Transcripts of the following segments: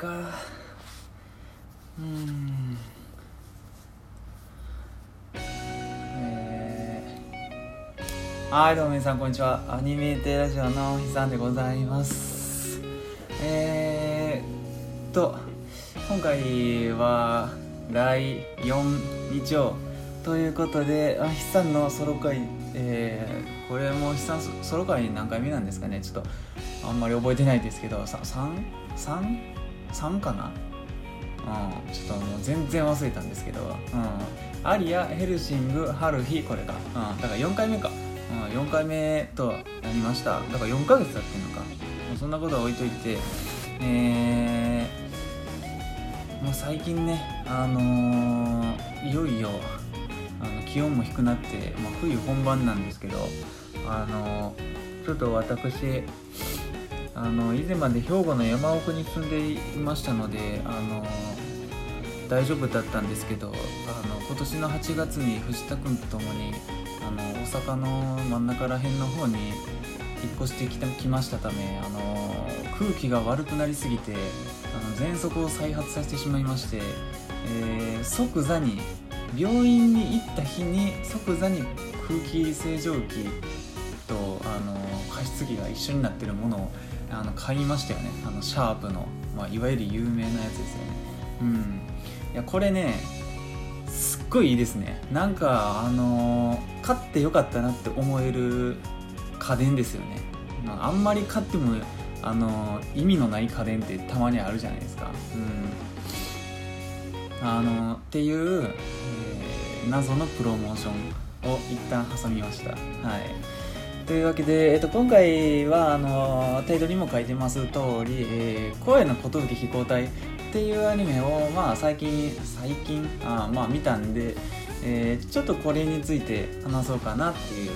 か。うん。えー、はいどうも皆さんこんにちは。アニメーテラジオのひさんでございます。えー、っと今回は来4日曜ということであひさんのソロ会えー、これもひさんソロ会何回目なんですかね。ちょっとあんまり覚えてないですけど 3?3? 3 3かな？うん、ちょっともう全然忘れたんですけど、うん、アリアヘルシング春日これか、うん、だから4回目か、うん、4回目となりました。だから4ヶ月経ってんのか。もうそんなことは置いといて。えー、もう最近ねあのー、いよいよあの気温も低くなって、まあ、冬本番なんですけどあのー、ちょっと私あの以前まで兵庫の山奥に住んでいましたのであの大丈夫だったんですけどあの今年の8月に藤田君と共にあの大阪の真ん中ら辺の方に引っ越してきたきましたためあの空気が悪くなりすぎてあの喘息を再発させてしまいまして、えー、即座に病院に行った日に即座に空気清浄機とあの加湿器が一緒になってるものをあの買いましたよね。あのシャープの、まあ、いわゆる有名なやつですよね。うん。いやこれねすっごいいいですね。なんかあの、買ってよかったなって思える家電ですよね。あんまり買ってもあの、意味のない家電ってたまにあるじゃないですか。うん。あの、っていう、えー、謎のプロモーションを一旦挟みました。はい。というわけで、えっと、今回はあのタイトルにも書いてます通り、えー、声の寿飛行隊っていうアニメを、まあ、最近最近？あ、まあ、見たんで、えー、ちょっとこれについて話そうかなっていう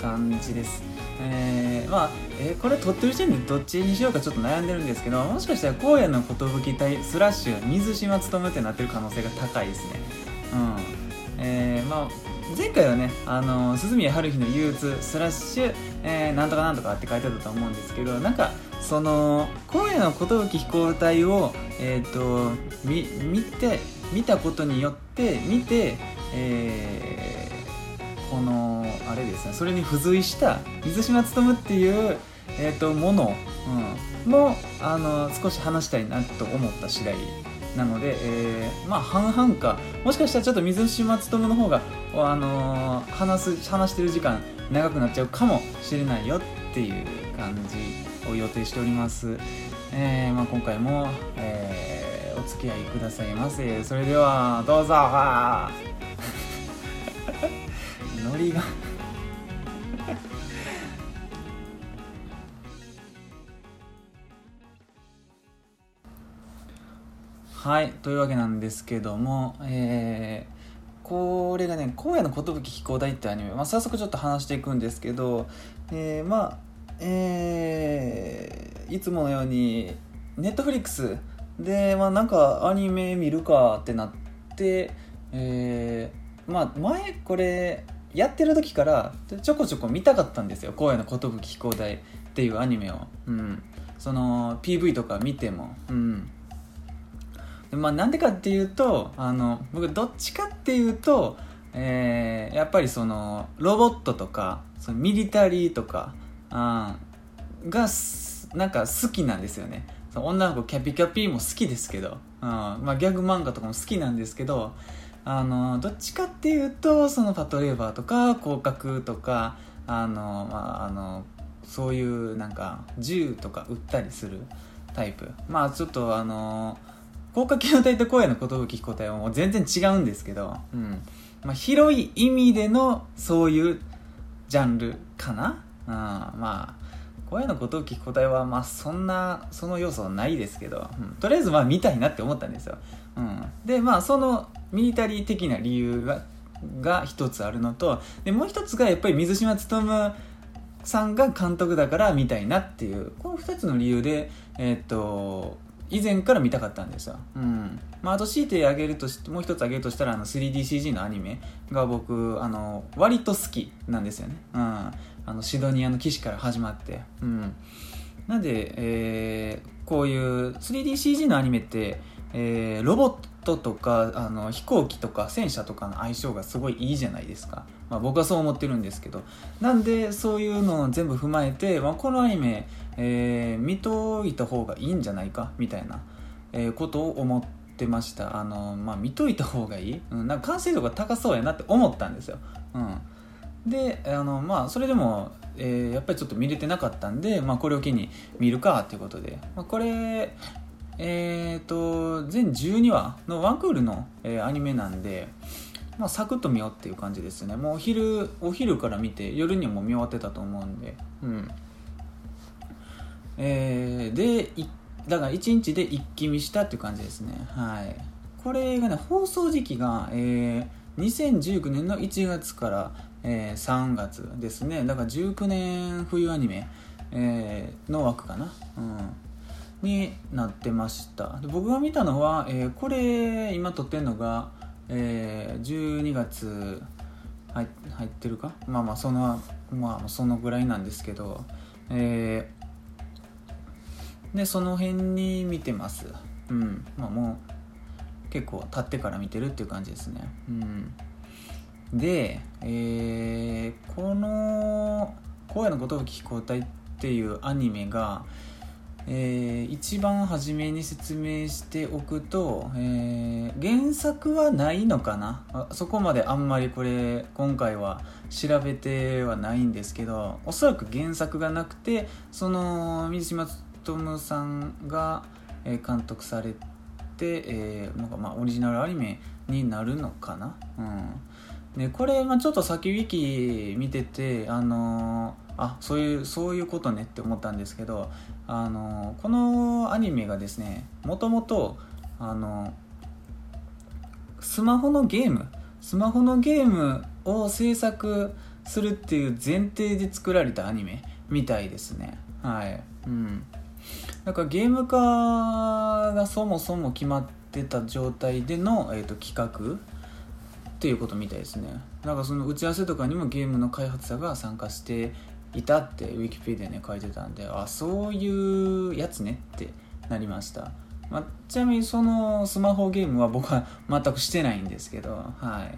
感じです。えー、まあ、えー、これ撮ってる時点でどっちにしようかちょっと悩んでるんですけどもしかしたら荒野の寿隊スラッシュ水島努ってなってる可能性が高いですね。うんえー、まあ前回はね「あの鈴宮春日の憂鬱スラッシュ、えー、なんとかなんとか」って書いてあったと思うんですけどなんかその今夜の寿飛行隊を、えーと、見見て見たことによって見て、えー、このあれですねそれに付随した水島勉っていう、えーと、もの、うん、もあの少し話したいなと思った次第なので、えー、まあ半々か。もしかしたらちょっと水島勉の方が、あのー、話す話してる時間長くなっちゃうかもしれないよっていう感じを予定しております、えーまあ、今回も、えー、お付き合いくださいませ。それではどうぞ。ノリが。はいというわけなんですけどもえー、これがね「荒野の寿飛行隊」ってアニメ、まあ、早速ちょっと話していくんですけど、えー、まあえー、いつものようにネットフリックスで、まあ、なんかアニメ見るかってなってえー、まあ前これやってる時からちょこちょこ見たかったんですよ「荒野の寿飛行隊」っていうアニメを、うん、その PV とか見ても、うん、まあ、なんでかっていうとあの僕どっちかっていうと、えー、やっぱりそのロボットとかそのミリタリーとかあがなんか好きなんですよね。女の子キャピキャピも好きですけど、うんまあ、ギャグ漫画とかも好きなんですけどあのどっちかっていうとそのパトレーバーとか広角とかあの、まあ、あのそういうなんか銃とか撃ったりするタイプ。まあちょっとあの高架系の体と荒野の寿飛行隊はもう全然違うんですけど、うん。まあ、広い意味でのそういうジャンルかな、うん、まあ荒野の寿飛行隊はまあそんなその要素はないですけど、うん、とりあえずまあ見たいなって思ったんですよ、うん、でまあそのミリタリー的な理由がが一つあるのとでもう一つがやっぱり水島努さんが監督だから見たいなっていうこの2つの理由でえー、っと以前から見たかったんですよ。うん。まあ、あと強いてあげるとし、もう一つあげるとしたら、あの、3DCG のアニメが僕、あの、割と好きなんですよね。うん。あの、シドニアの騎士から始まって。うん。なんで、えー、こういう 3DCG のアニメって、えー、ロボットとかあの飛行機とか戦車とかの相性がすごいいいじゃないですか、まあ、僕はそう思ってるんですけどなんでそういうのを全部踏まえて、まあ、このアニメ、えー、見といた方がいいんじゃないか？みたいな、えー、ことを思ってました。あの、まあ、見といた方がいい、うん、なんか完成度が高そうやなって思ったんですよ、うん、であのまあそれでもえー、やっぱりちょっと見れてなかったんで、まあ、これを機に見るかっていうことで、まあ、これえーと、全12話のワンクールの、えー、アニメなんで、まあ、サクッと見ようっていう感じですね。もうお昼お昼から見て夜にも見終わってたと思うんで。うん。えー、でだから1日で一気見したっていう感じですね。はい。これがね放送時期が、えー、2019年の1月から、えー、3月ですね。だから19年冬アニメ、えー、の枠かな。うん。になってました。で僕が見たのは、えー、これ今撮ってるのが、えー、12月入入ってるか？まあまあそのまあそのぐらいなんですけどえー、でその辺に見てます。うん。まあもう結構経ってから見てるっていう感じですね。うん。で、えー、この「荒野のことを聞交代」っていうアニメが、えー、一番初めに説明しておくと、えー、原作はないのかな？そこまであんまりこれ今回は調べてはないんですけどおそらく原作がなくてその水島勉さんが、監督されて、えー、なんかまあオリジナルアニメになるのかな、うん、でこれ、まあ、ちょっと先ウィキ見ててあのーあそういうそういうことねって思ったんですけどあのこのアニメがですねもともとあのスマホのゲームスマホのゲームを制作するっていう前提で作られたアニメみたいですね。はい。うん。だからゲーム化がそもそも決まってた状態での、えーと、企画っていうことみたいですね。なんかその打ち合わせとかにもゲームの開発者が参加していたってウィキペディアに書いてたんであそういうやつねってなりました、まあ、ちなみにそのスマホゲームは僕は全くしてないんですけどはい、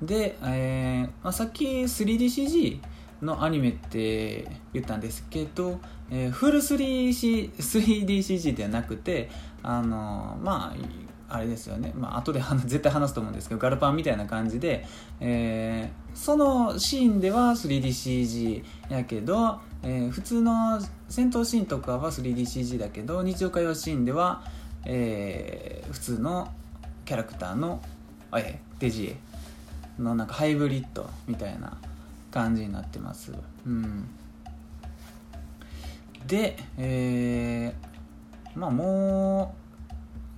うん、で、えーまあ、さっき 3DCG のアニメって言ったんですけど、えー、フル 3C 3DCG ではなくてあのまああれですよね、まあ後で 絶対話すと思うんですけどガルパンみたいな感じで、えー、そのシーンでは 3DCG やけど、えー、普通の戦闘シーンとかは 3DCG だけど日常会話シーンでは、えー、普通のキャラクターの、えー、デジエのなんかハイブリッドみたいな感じになってます。うん、で、えー、まあも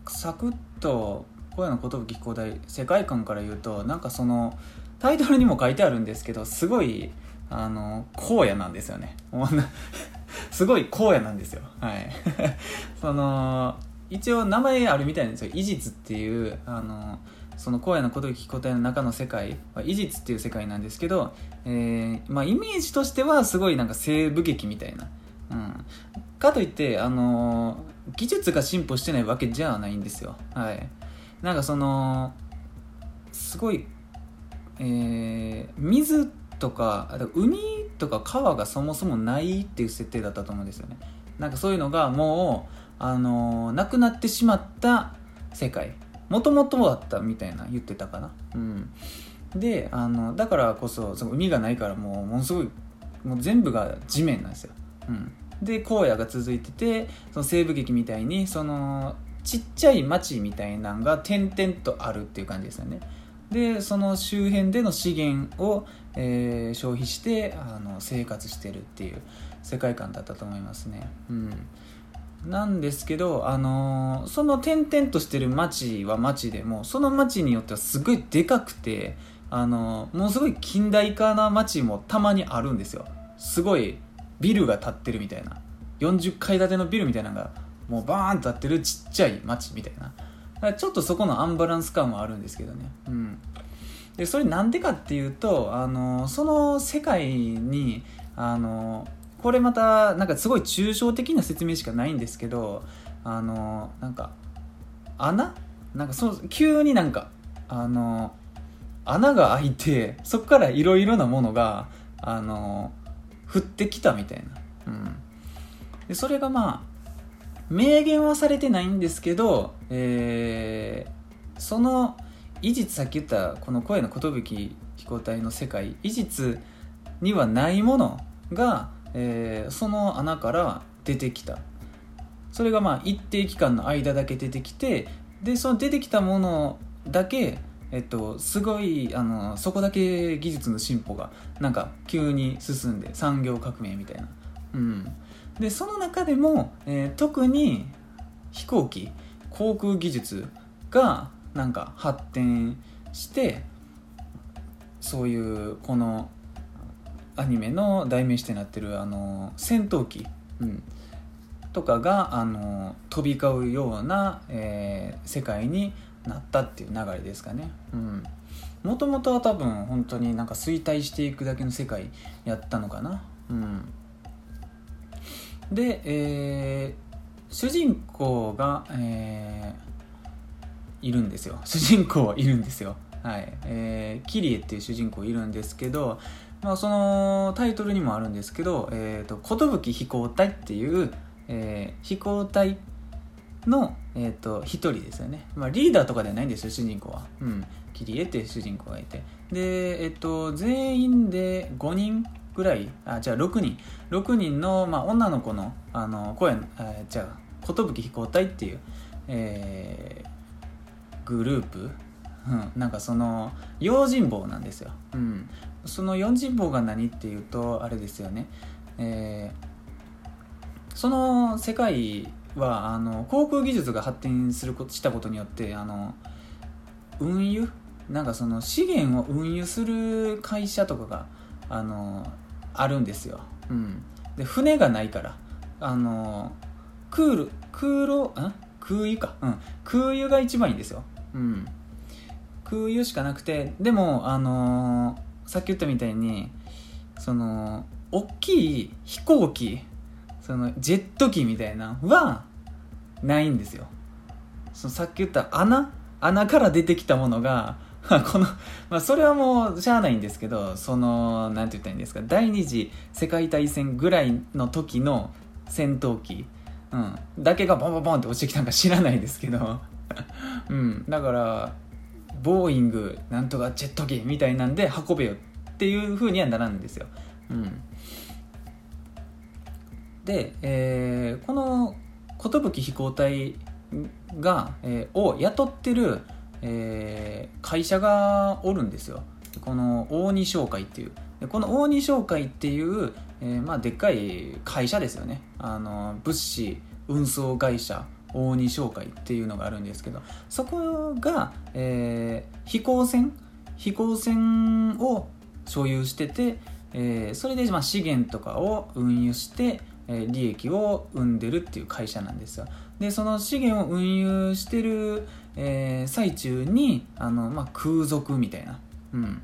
うサクッと声の寿飛行大世界観から言うとなんかそのタイトルにも書いてあるんですけどすごいあの荒野なんですよね。すごい荒野なんですよ。はい。その一応名前あるみたいなんですよ「異実」っていうあのその荒野の寿飛行隊の中の世界は異実っていう世界なんですけど、えーまあ、イメージとしてはすごいなんか西部劇みたいな、うん、かといってあの技術が進歩してないわけじゃないんですよ。はい。なんかそのすごいえー、水とか海とか川がそもそもないっていう設定だったと思うんですよね。なんかそういうのがもうあのー、なくなってしまった世界。もともとあったみたいな言ってたかな。うん。であのだからこそその海がないからもうものすごいもう全部が地面なんですよ、うん、で荒野が続いててその西部劇みたいにそのちっちゃい町みたいなのが点々とあるっていう感じですよね。でその周辺での資源を、えー、消費してあの生活してるっていう世界観だったと思いますね。うん。なんですけど、あのー、その点々としてる町は町でもその町によってはすごいでかくて、あの、もうすごい近代化な町もたまにあるんですよ。すごいビルが建ってるみたいな。40階建てのビルみたいなのがもうバーンと建ってるちっちゃい街みたいな。ちょっとそこのアンバランス感はあるんですけどね。うん。でそれなんでかっていうとあのその世界にあのこれまたなんかすごい抽象的な説明しかないんですけどあのなんか穴？なんかそ急になんかあの穴が開いてそこからいろいろなものがあの降ってきたみたいな、うん、でそれがまあ明言はされてないんですけど、えー、その異実さっき言ったこの声の寿飛行体の世界異実にはないものが、えー、その穴から出てきた。それがまあ一定期間の間だけ出てきてでその出てきたものだけえっと、すごいあのそこだけ技術の進歩がなんか急に進んで産業革命みたいな、うん、でその中でも、えー、特に飛行機航空技術がなんか発展してそういうこのアニメの代名詞となってるあの戦闘機、うん、とかがあの飛び交うような、えー、世界になったっていう流れですかね。もともとは多分本当になんか衰退していくだけの世界やったのかな。うん、で、えー、主人公が、えー、いるんですよ。主人公はいるんですよ。はい。えー、キリエっていう主人公いるんですけど、まあ、そのタイトルにもあるんですけど、えーと、寿飛行隊っていう、えー、飛行隊の、えーと、1人ですよね、まあ、リーダーとかではないんですよ主人公は、うん、キリエっていう主人公がいて。で、えっ、ー、と、全員で5人ぐらいあじゃあ6人。6人の、まあ、女の子のあの声、えー、じゃあ寿飛行隊っていう、えー、グループ、うん、なんかその用心棒なんですよ、うん、その用心棒が何っていうとあれですよね、えー、その世界はあの航空技術が発展することしたことによってあの運輸？なんかその資源を運輸する会社とかがあのあるんですよ、うん、で船がないからあのクール空路？ん空輸か、うん、空輸が一番いいんですよ、うん、空輸しかなくてでもあのさっき言ったみたいにその大きい飛行機そのジェット機みたいなはないんですよ。そのさっき言った穴？穴から出てきたものが この、まあ、それはもうしゃあないんですけどそのなんて言ったらいいんですか？第二次世界大戦ぐらいの時の戦闘機、うん、だけがボンボンボンって落ちてきたんか知らないですけど、うん、だからボーイングなんとかジェット機みたいなんで運べよっていうふうにはならんですよ、うん、で、えー、この寿飛行隊が、えー、を雇ってる、えー、会社がおるんですよ。この大西商会っていう。この大西商会っていう、えー、まあ、でっかい会社ですよね。あの物資運送会社大西商会っていうのがあるんですけど。そこが、えー、飛行船飛行船を所有してて、えー、それでまあ資源とかを運輸して利益を生んでるっていう会社なんですよ。でその資源を運輸してる、えー、最中にあの、まあ、空賊みたいな、うん、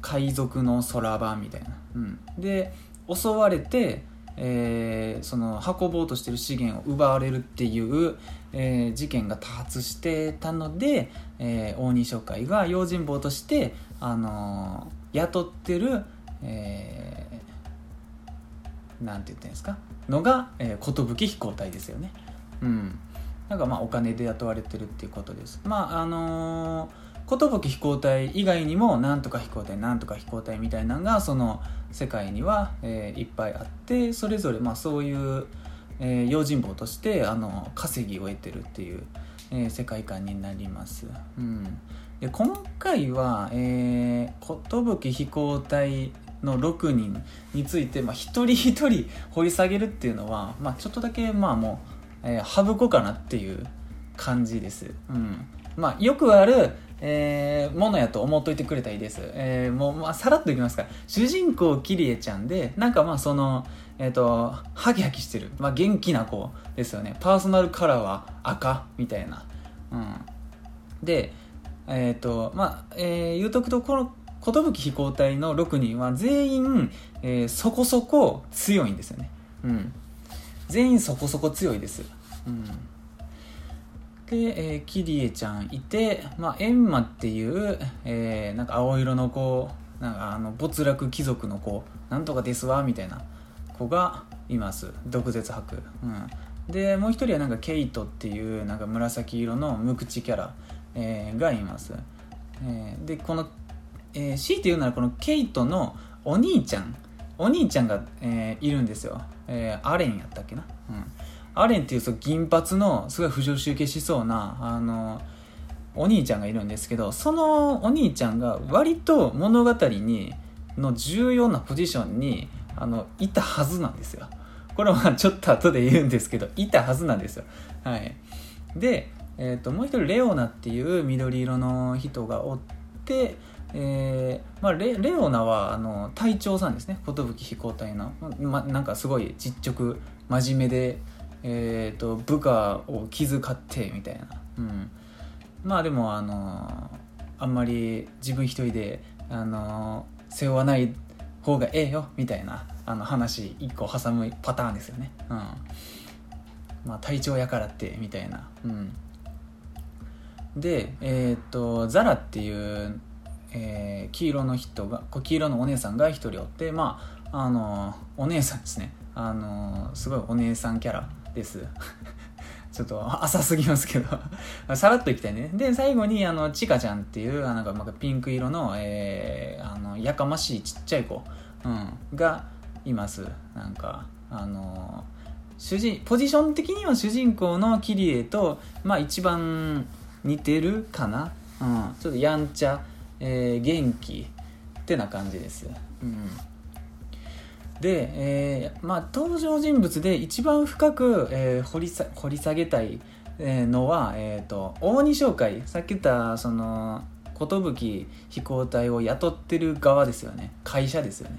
海賊の空場みたいな、うん、で襲われて、えー、その運ぼうとしてる資源を奪われるっていう、えー、事件が多発してたので、えー、大西商会が用心棒として、あの雇ってる、えなんて言ってんですか？のが、えー、飛行隊ですよね。うん。なんかまあお金で雇われてるっていうことです。まああのー、寿飛行隊以外にもなんとか飛行隊なんとか飛行隊みたいなのがその世界には、えー、いっぱいあってそれぞれまあそういう、えー、用心棒としてあの稼ぎを得てるっていう、えー、世界観になります、うん、で今回は、えー、寿飛行隊の6人について、まあ、一人一人掘り下げるっていうのは、まあ、ちょっとだけまあもう、えー、省こうかなっていう感じです。うんまあ、よくある、えー、ものやと思っといてくれたらいいです。えー、もう、まあ、さらっといきますか。主人公、キリエちゃんで、なんかまあ、その、えっ、ー、と、ハキハキしてる。まあ、元気な子ですよね。パーソナルカラーは赤みたいな。うん。で、えっ、ー、と、まあ、えー、言うとくと、この寿飛行隊の6人は全員、えー、そこそこ強いんですよね。うん。全員そこそこ強いです。うん。で、えー、キリエちゃんいて、まあ、エンマっていう、えー、なんか青色の子、なんかあの没落貴族の子、なんとかですわ、みたいな子がいます。毒舌博。うん。で、もう一人はなんかケイトっていう、なんか紫色の無口キャラ、えー、がいます。えー、で、この、えー、強いて言うならこのケイトのお兄ちゃん、お兄ちゃんが、えー、いるんですよ。えー、アレンやったっけな。うん。アレンっていうその銀髪のすごい不常習系しそうなあのお兄ちゃんがいるんですけどそのお兄ちゃんが割と物語にの重要なポジションにあのいたはずなんですよこれはちょっと後で言うんですけどいたはずなんですよはいで、えーと、もう一人レオナっていう緑色の人がおってえーまあ、レレオナはあの隊長さんですね。寿飛行隊の、ま、なんかすごい実直真面目でえーと、部下を気遣ってみたいな、うん、まあでもあのあんまり自分一人であの背負わない方がええよみたいなあの話一個挟むパターンですよね、うん、まあ体調やからってみたいな、うん、でえっ、ー、とザラっていうえー、黄色の人が黄色のお姉さんが一人おってまああのお姉さんですねあのすごいお姉さんキャラです ちょっと浅すぎますけど さらっといきたいね。で、最後に、あの、ちかちゃんっていうあ、なんか、ピンク色の、えー、あの、やかましいちっちゃい子、うん、がいます。なんか、あの主人、ポジション的には主人公のキリエと、まあ、一番似てるかな。うん、ちょっとやんちゃ、えー、元気ってな感じです。うん。で、えーまあ、登場人物で一番深く、えー、掘りさ掘り下げたいのは、えーと、大西商会。さっき言ったその寿飛行隊を雇ってる側ですよね。会社ですよね、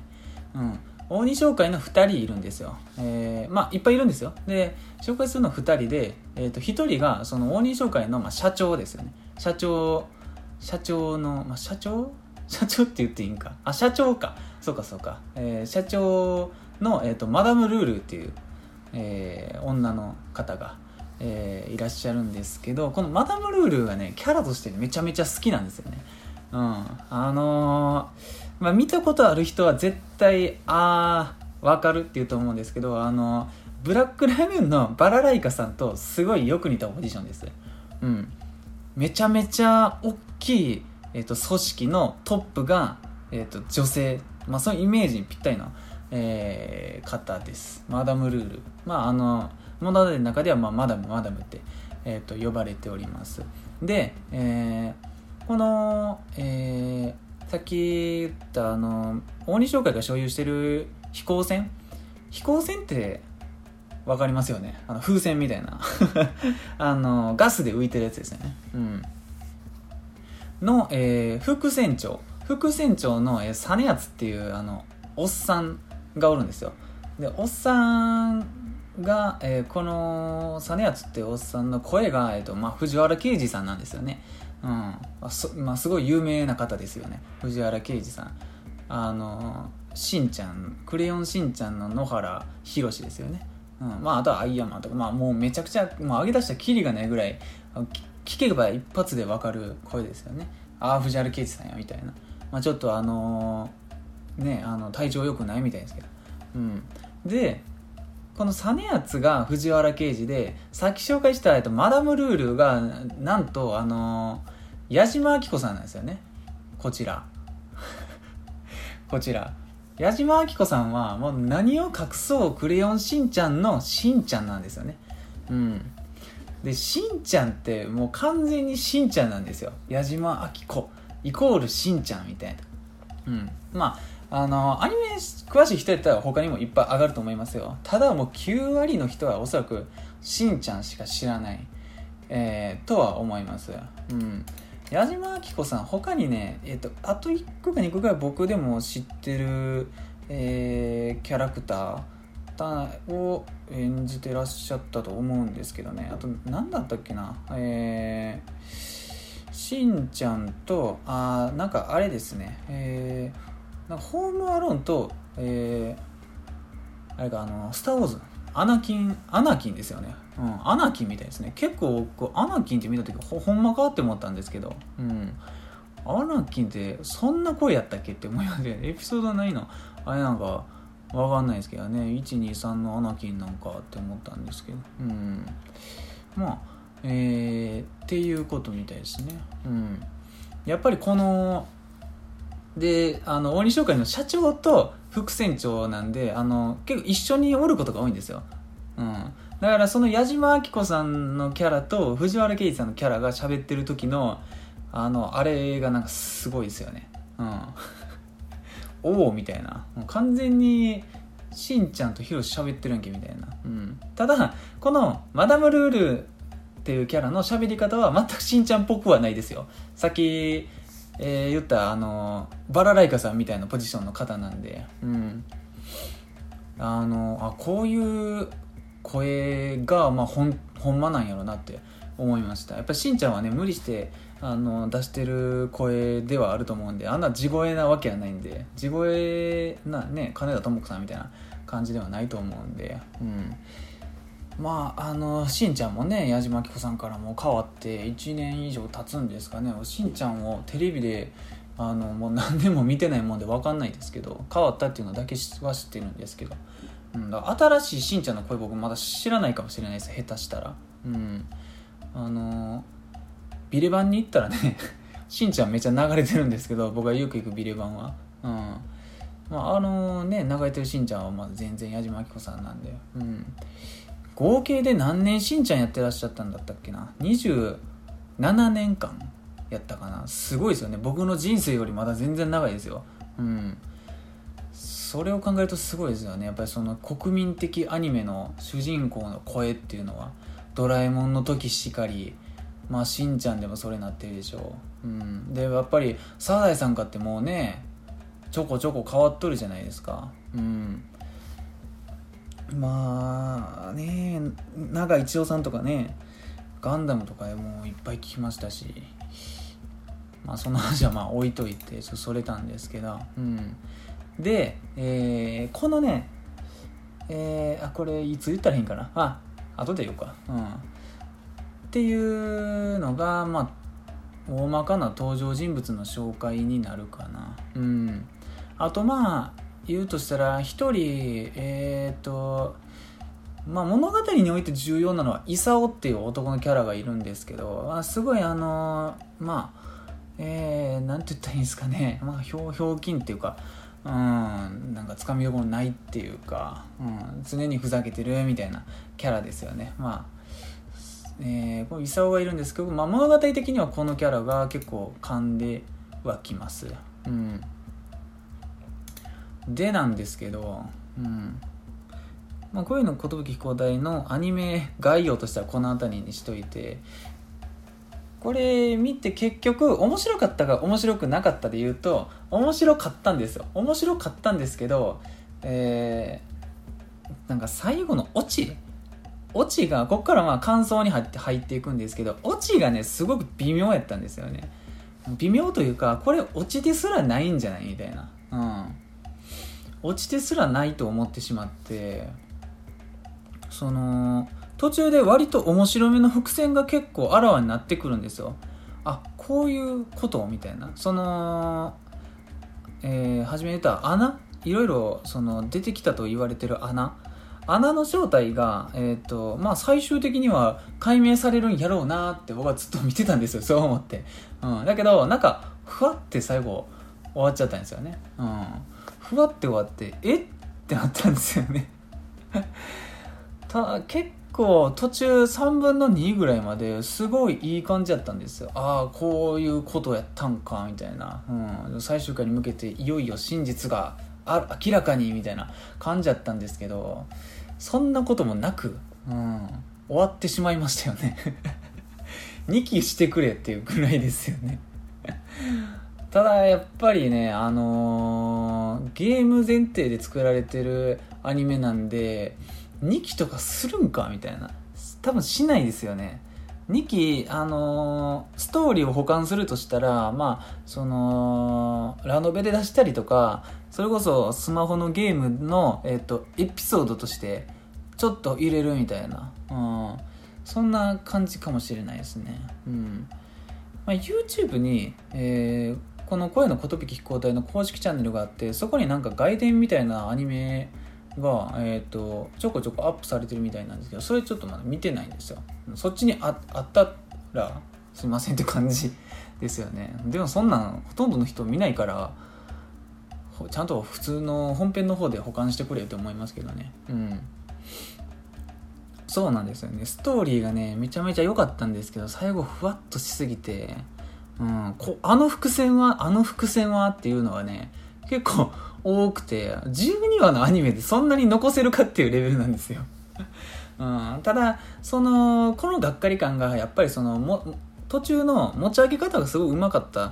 うん、大西商会の2人いるんですよ、えー、まあいっぱいいるんですよ。で紹介するのは2人で、えーと、1人がその大西商会の、まあ、社長ですよね。社長社長の、まあ、社長？社長って言っていいんか？あ社長か。そうかそうか、えー、社長の、えーと、マダム・ルールっていう、えー、女の方が、えー、いらっしゃるんですけどこのマダム・ルールがねキャラとしてめちゃめちゃ好きなんですよね。うん。あのー、まあ、見たことある人は絶対ああわかるって言うと思うんですけどあのブラックラムンのバラライカさんとすごいよく似たオーディションです。うん。めちゃめちゃ大きいえーと、組織のトップが、えーと、女性、まあ、そのイメージにぴったりな、えー、方です。マダムルール。まああの物語の中では、まあ、マダムマダムって、えーと、呼ばれております。で、えー、この、えー、さっき言ったあの大西商会が所有してる飛行船。飛行船って分かりますよね。あの風船みたいな。あのガスで浮いてるやつですよね。うん。の、えー、副船長副船長の、えー、実篤っていうあのおっさんがおるんですよ。でおっさんが、えー、この実篤っていうおっさんの声が、えーとまあ、藤原啓治さんなんですよね。うん。あそまあ、すごい有名な方ですよね。藤原啓治さん。あのしんちゃんクレヨンしんちゃんの野原宏ですよね、うん、まああとはアイアンマンとか、まあ、もうめちゃくちゃもう上げ出したらキリがないぐらい聞けば一発で分かる声ですよね。ああ藤原啓治さんやみたいな、まあ、ちょっとあのー、ねあの体調良くないみたいですけど。うん。でこの実篤が藤原啓治でさっき紹介した、と、マダムルールがなんとあのー、矢島明子さんなんですよね。こちら。こちら。矢島明子さんはもう何を隠そうクレヨンしんちゃんのしんちゃんなんですよね。うん。でしんちゃんってもう完全にしんちゃんなんですよ。矢島明子。イコールしんちゃんみたいな。うん。まああのアニメ詳しい人やったら他にもいっぱい上がると思いますよ。ただもう9割の人はおそらくしんちゃんしか知らない、えー、とは思います。うん。矢島明子さん他にね、えーと、あと1個か2個ぐらい僕でも知ってる、えー、キャラクターを演じてらっしゃったと思うんですけどね。あと何だったっけな。えー、しんちゃんとあなんかあれですね。えー、なんかホームアローンとえー、あれかあの「スター・ウォーズ」アナキンアナキンですよね。うんアナキンみたいですね。結構こうアナキンって見た時ほほんまかって思ったんですけど。うん。アナキンってそんな声やったっけって思いますね。エピソード9の。あれなんかわかんないですけどね。123のアナキンなんかって思ったんですけど。うん。まあえー、っていうことみたいですね。うん。やっぱりこのであの大西商会の社長と副船長なんであの結構一緒におることが多いんですよ、うん、だからその矢島明子さんのキャラと藤原啓治さんのキャラが喋ってる時のあのあれがなんかすごいですよね。うん。おおみたいな。もう完全にしんちゃんとヒロシ喋ってるんけみたいな、うん、ただこのマダムルールっていうキャラの喋り方は全くしんちゃんっぽくはないですよ。さっきえー、言ったあのバラライカさんみたいなポジションの方なんで、うん、あのあこういう声が、まあ、ほんほんまなんやろなって思いました。やっぱしんちゃんはね無理してあの出してる声ではあると思うんであんな地声なわけはないんで地声なね金田智子さんみたいな感じではないと思うんで、うん、まああのしんちゃんもね矢島明子さんからも変わって1年以上経つんですかね。しんちゃんをテレビであのもう何年も見てないもんで分かんないですけど変わったっていうのだけは知ってるんですけど、うん、だ新しいしんちゃんの声僕まだ知らないかもしれないです下手したら。うん。あのビレバンに行ったらね しんちゃんめっちゃ流れてるんですけど僕がよく行くビレバンは。うん。まああのね流れてるしんちゃんはまだ全然矢島明子さんなんで。うん。合計で何年しんちゃんやってらっしゃったんだったっけな。27年間やったかな。すごいですよね。僕の人生よりまだ全然長いですよ。うん。それを考えるとすごいですよね。やっぱりその国民的アニメの主人公の声っていうのは。ドラえもんの時しかりまあしんちゃんでもそれなってるでしょう、うん、でやっぱりサザエさんかってもうねちょこちょこ変わっとるじゃないですか。うん。まあね長井一郎さんとかねガンダムとかもいっぱい聞きましたしまあその話はまあ置いといてちょそれたんですけどうん。で、えー、このねえー、あこれいつ言ったらいいんかな？あ後で言おうか。うん。っていうのがまあ大まかな登場人物の紹介になるかな。うん。あとまあ言うとしたら一人えっ、ー、とまあ物語において重要なのは功っていう男のキャラがいるんですけど、まあ、すごいあのまあえー、なんて言ったらいいんですかね、まあ、ひょひょうきんっていうかうんなんかつかみどころないっていうか、うん、常にふざけてるみたいなキャラですよね。まあえー、この功がいるんですけど、まあ、物語的にはこのキャラが結構噛んではきます。うん。でなんですけど、うん。まあ、こういうの寿飛行隊のアニメ概要としてはこの辺りにしといてこれ見て結局面白かったか面白くなかったで言うと面白かったんですよ。面白かったんですけどえー、なんか最後のオチオチがここからまあ感想に入って入っていくんですけどオチがねすごく微妙やったんですよね。微妙というかこれオチですらないんじゃないみたいな。うん。落ちてすらないと思ってしまってその途中で割と面白めの伏線が結構あらわになってくるんですよ。あこういうことみたいな。そのえー、初め言った穴？いろいろその出てきたと言われてる穴？穴の正体が、えーとまあ、最終的には解明されるんやろうなって僕はずっと見てたんですよ。そう思って、うん、だけどなんかふわって最後終わっちゃったんですよね、うん、ふわって終わってえってなったんですよね。た結構途中3分の2ぐらいまですごいいい感じやったんですよ。ああこういうことやったんかみたいな、うん、最終回に向けていよいよ真実があ明らかにみたいな感じやったんですけどそんなこともなく、うん、終わってしまいましたよね。2期してくれっていうぐらいですよね。ただやっぱりねあのー、ゲーム前提で作られてるアニメなんで2期とかするんかみたいな。多分しないですよね。2期、あのーストーリーを保管するとしたら、まあ、その、ラノベで出したりとか、それこそスマホのゲームの、えっ、と、エピソードとして、ちょっと入れるみたいな、うん、そんな感じかもしれないですね。うん。まあ、YouTube に、えーこの声のことびき飛行隊の公式チャンネルがあって、そこになんか外伝みたいなアニメが、えー、とちょこちょこアップされてるみたいなんですけどそれちょっとまだ見てないんですよそっちにああったらすいませんって感じですよねでもそんなんほとんどの人見ないからちゃんと普通の本編の方で保管してくれって思いますけどね。うん。そうなんですよね。ストーリーがねめちゃめちゃ良かったんですけど最後ふわっとしすぎてうん、こあの伏線はあの伏線はっていうのはね結構多くて12話のアニメでそんなに残せるかっていうレベルなんですよ、うん、ただそのこのがっかり感がやっぱりそのも途中の持ち上げ方がすごいうまかったっ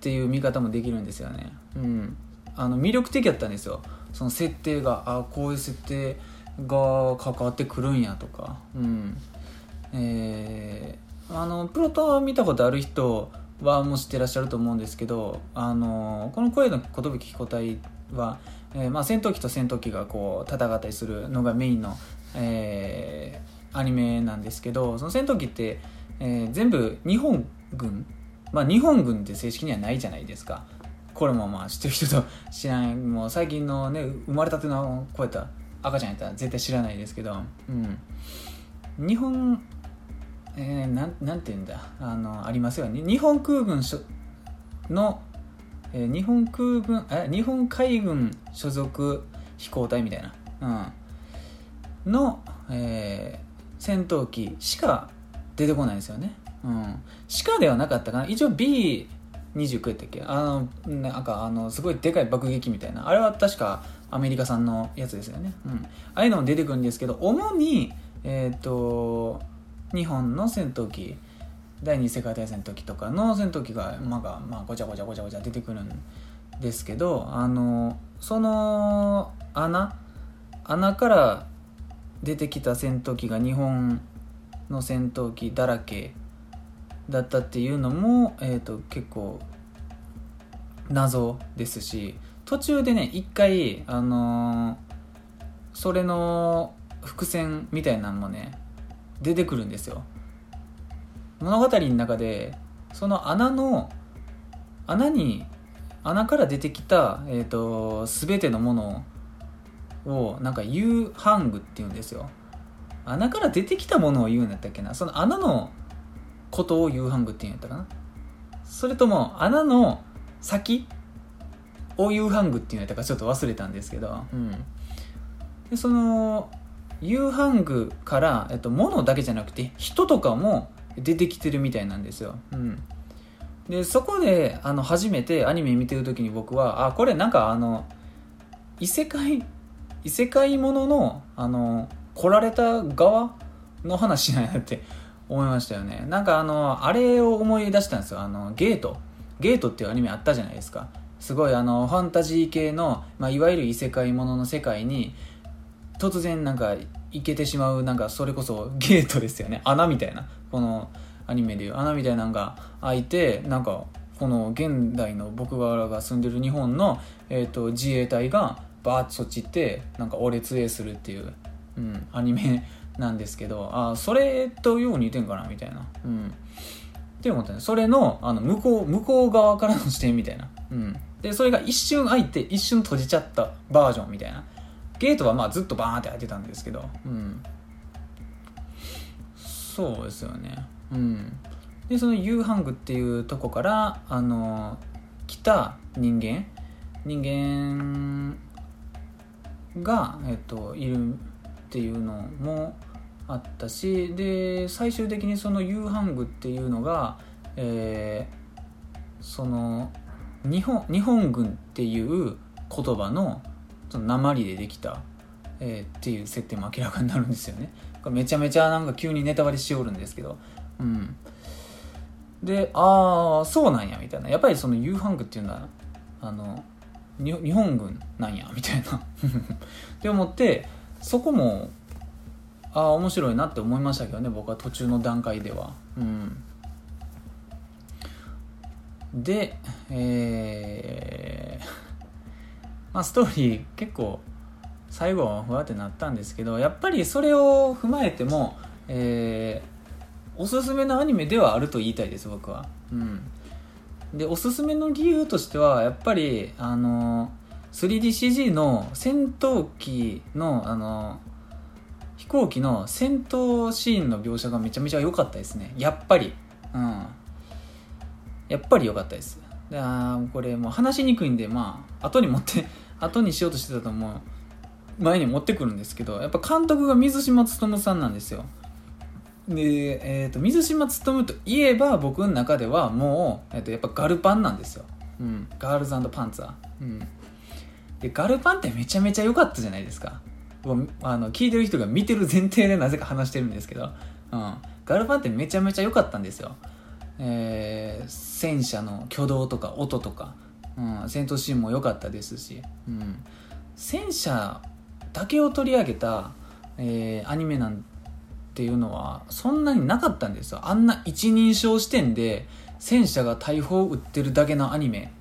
ていう見方もできるんですよね、うん、あの魅力的やったんですよ。その設定があこういう設定が関わってくるんやとか。うん。えーあのプロト見たことある人はもう知ってらっしゃると思うんですけどあのこの声の寿飛行隊は、えーまあ、戦闘機と戦闘機がこう戦ったりするのがメインの、えーアニメなんですけどその戦闘機って、え全部日本軍？まあ日本軍って正式にはないじゃないですか。これもまあ知ってる人と知らない。もう最近のね生まれたてのこうやった赤ちゃんやったら絶対知らないですけど、うん、日本えー、なんなんて言うんだ？あのありますよね。日本空軍所の、えー日本空軍え日本海軍所属飛行隊みたいな、うん、の、えー戦闘機しか出てこないですよね、うん、しかではなかったかな。一応 B 29やったっけ？あのなんかあのすごいでかい爆撃みたいな。あれは確かアメリカ産のやつですよね、うん、ああいうのも出てくるんですけど主にえっ、と日本の戦闘機第二次世界大戦の時とかの戦闘機が、まあ、まあ、ごちゃごちゃごちゃごちゃ出てくるんですけどあのその穴穴から出てきた戦闘機が日本の戦闘機だらけだったっていうのも、えー、と結構謎ですし途中でね一回あのーそれの伏線みたいなのもね出てくるんですよ。物語の中でその穴の穴に穴から出てきた、えー、と全てのものをなんか言うハングっていうんですよ。穴から出てきたものを言うんだったっけな。その穴のことを言うハングっていうんやったかな。それとも穴の先を言うハングっていうんやったかちょっと忘れたんですけど、うん、でそのユーハングから、えっと、物だけじゃなくて人とかも出てきてるみたいなんですよ、うん、でそこであの初めてアニメ見てる時に僕はあこれなんかあの異世界異世界もののあの来られた側の話なんやって思いましたよね。なんかあのあれを思い出したんですよ。あのゲート。ゲートっていうアニメあったじゃないですか。すごいあのファンタジー系の、まあ、いわゆる異世界ものの世界に突然なんか行けてしまうなんかそれこそゲートですよね。穴みたいな。このアニメでいう穴みたいなのが開いてなんかこの現代の僕らが住んでる日本の、えー、と自衛隊がバーッとそっち行ってなんかお列影するっていう、うん、アニメなんですけどあそれとよう似てんかなみたいな、うん、って思ったね。それのあの向こう向こう側からの視点みたいな、うん、でそれが一瞬開いて一瞬閉じちゃったバージョンみたいな。ゲートはまあずっとバーンって開いてたんですけど、うん、そうですよね。うん。でそのユーハングっていうとこからあの来た人間人間が、えっと、いるっていうのもあったしで最終的にそのユーハングっていうのが、えーその日本日本軍っていう言葉のその鉛でできた、えーっていう設定も明らかになるんですよね。めちゃめちゃなんか急にネタバレしおるんですけど。うん。でああそうなんやみたいな。やっぱりそのユーハングっていうのはあの日本軍なんやみたいな。って思ってそこもああ面白いなって思いましたけどね僕は途中の段階では。うん。でえー、まあストーリー結構最後はふわってなったんですけどやっぱりそれを踏まえても、えー、おすすめのアニメではあると言いたいです僕は。うん。でおすすめの理由としてはやっぱりあの 3DCG の戦闘機のあの行機の戦闘シーンの描写がめちゃめちゃ良かったですね。やっぱり。うん。やっぱり良かったです。あこれもう話しにくいんでまあ後に持って 後にしようとしてたと思う前に持ってくるんですけどやっぱ監督が水島勉さんなんですよ。で、えーと、水島勉といえば僕の中ではもう、えーと、やっぱガルパンなんですよ、うん、ガールズパンツァー、うん、でガルパンってめちゃめちゃ良かったじゃないですか。あの聞いてる人が見てる前提でなぜか話してるんですけど、うん、ガルパンってめちゃめちゃ良かったんですよ、えー、戦車の挙動とか音とか、うん、戦闘シーンも良かったですし、うん、戦車だけを取り上げた、えー、アニメなんていうのはそんなになかったんですよ。あんな一人称視点で戦車が大砲を撃ってるだけのアニメ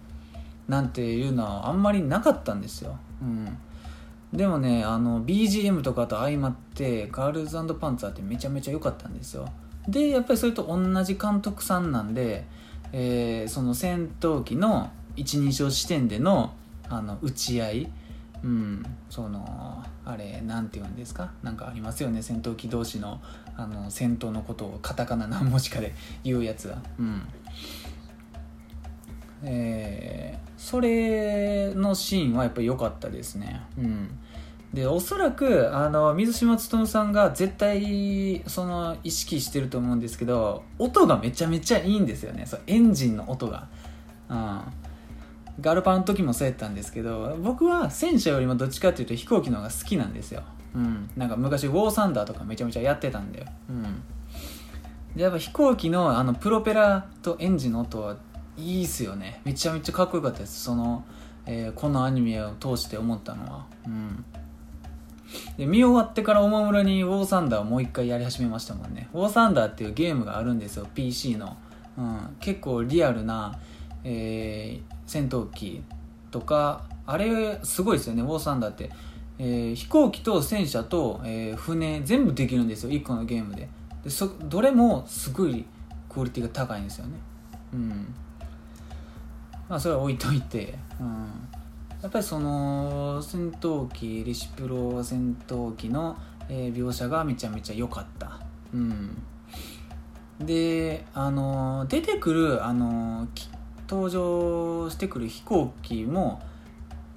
なんていうのはあんまりなかったんですよ、うん、でもねあの BGM とかと相まってガールズパンツァーってめちゃめちゃ良かったんですよ。でやっぱりそれと同じ監督さんなんで、えー、その戦闘機の一人称視点でのあの打ち合いうんそのあれなんて言うんですか？なんかありますよね戦闘機同士のあの戦闘のことをカタカナ何文字かで言うやつは。うん。えー、それのシーンはやっぱり良かったですね。うん。でおそらくあの水島勉さんが絶対その意識してると思うんですけど音がめちゃめちゃいいんですよね。そうエンジンの音が、うん、ガルパンの時もそうやったんですけど僕は戦車よりもどっちかっていうと飛行機の方が好きなんですよ、うん、なんか昔ウォーサンダーとかめちゃめちゃやってたんだよ、うん、でやっぱ飛行機のあのプロペラとエンジンの音はいいっすよね。めちゃめちゃかっこよかったです。その、えー、このアニメを通して思ったのは。うん。で見終わってからおもむろにウォーサンダーをもう一回やり始めましたもんね。ウォーサンダーっていうゲームがあるんですよ PC の、うん、結構リアルな、えー、戦闘機とかあれすごいですよねウォーサンダーって、えー、飛行機と戦車と、えー、船全部できるんですよ1個のゲームで。でそどれもすごいクオリティが高いんですよね。うん。まあそれは置いといて、うん、やっぱりその戦闘機リシプロ戦闘機の、えー、描写がめちゃめちゃ良かった。うん。であの出てくるあの登場してくる飛行機も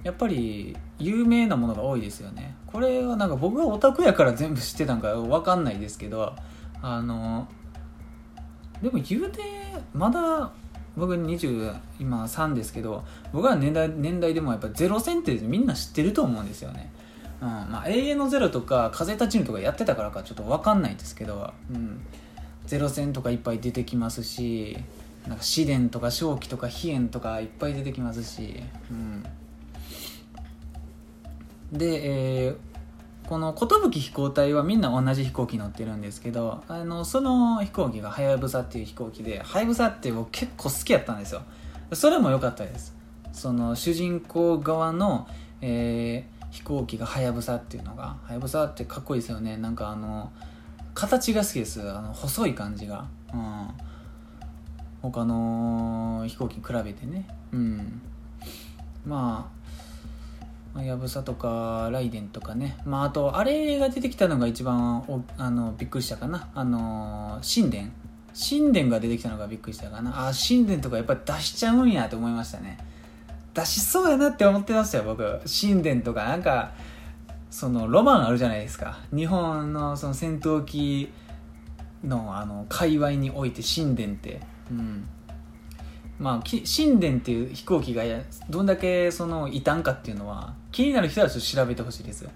やっぱり有名なものが多いですよね。これはなんか僕がオタクやから全部知ってたんか分かんないですけどあのでも言うてまだ僕20今3ですけど僕は年代年代でもやっぱゼロ戦ってみんな知ってると思うんですよね、うんまあ、永遠のゼロとか風立ちぬとかやってたからかちょっと分かんないですけど、うん、ゼロ戦とかいっぱい出てきますしなんか試練とか正気とか飛燕とかいっぱい出てきますし、うん、で、えー、この寿飛行隊はみんな同じ飛行機乗ってるんですけどあのその飛行機がはやぶさっていう飛行機ではやぶさって僕結構好きやったんですよ。それも良かったです。その主人公側の、えー、飛行機がはやぶさっていうのがはやぶさってかっこいいですよね。なんかあの形が好きです。あの細い感じが。うん。他の飛行機に比べてね。うん。まあやぶさとかライデンとかね。まああとあれが出てきたのが一番おあのびっくりしたかな。あの神殿神殿が出てきたのがびっくりしたかな。あ神殿とかやっぱ出しちゃうんやって思いましたね。出しそうやなって思ってましたよ僕。神殿とか。なんかそのロマンあるじゃないですか。日本のその戦闘機のあの界隈において神殿って。うん。まあ、神殿っていう飛行機がどんだけその異端かっていうのは気になる人はちょっと調べてほしいです、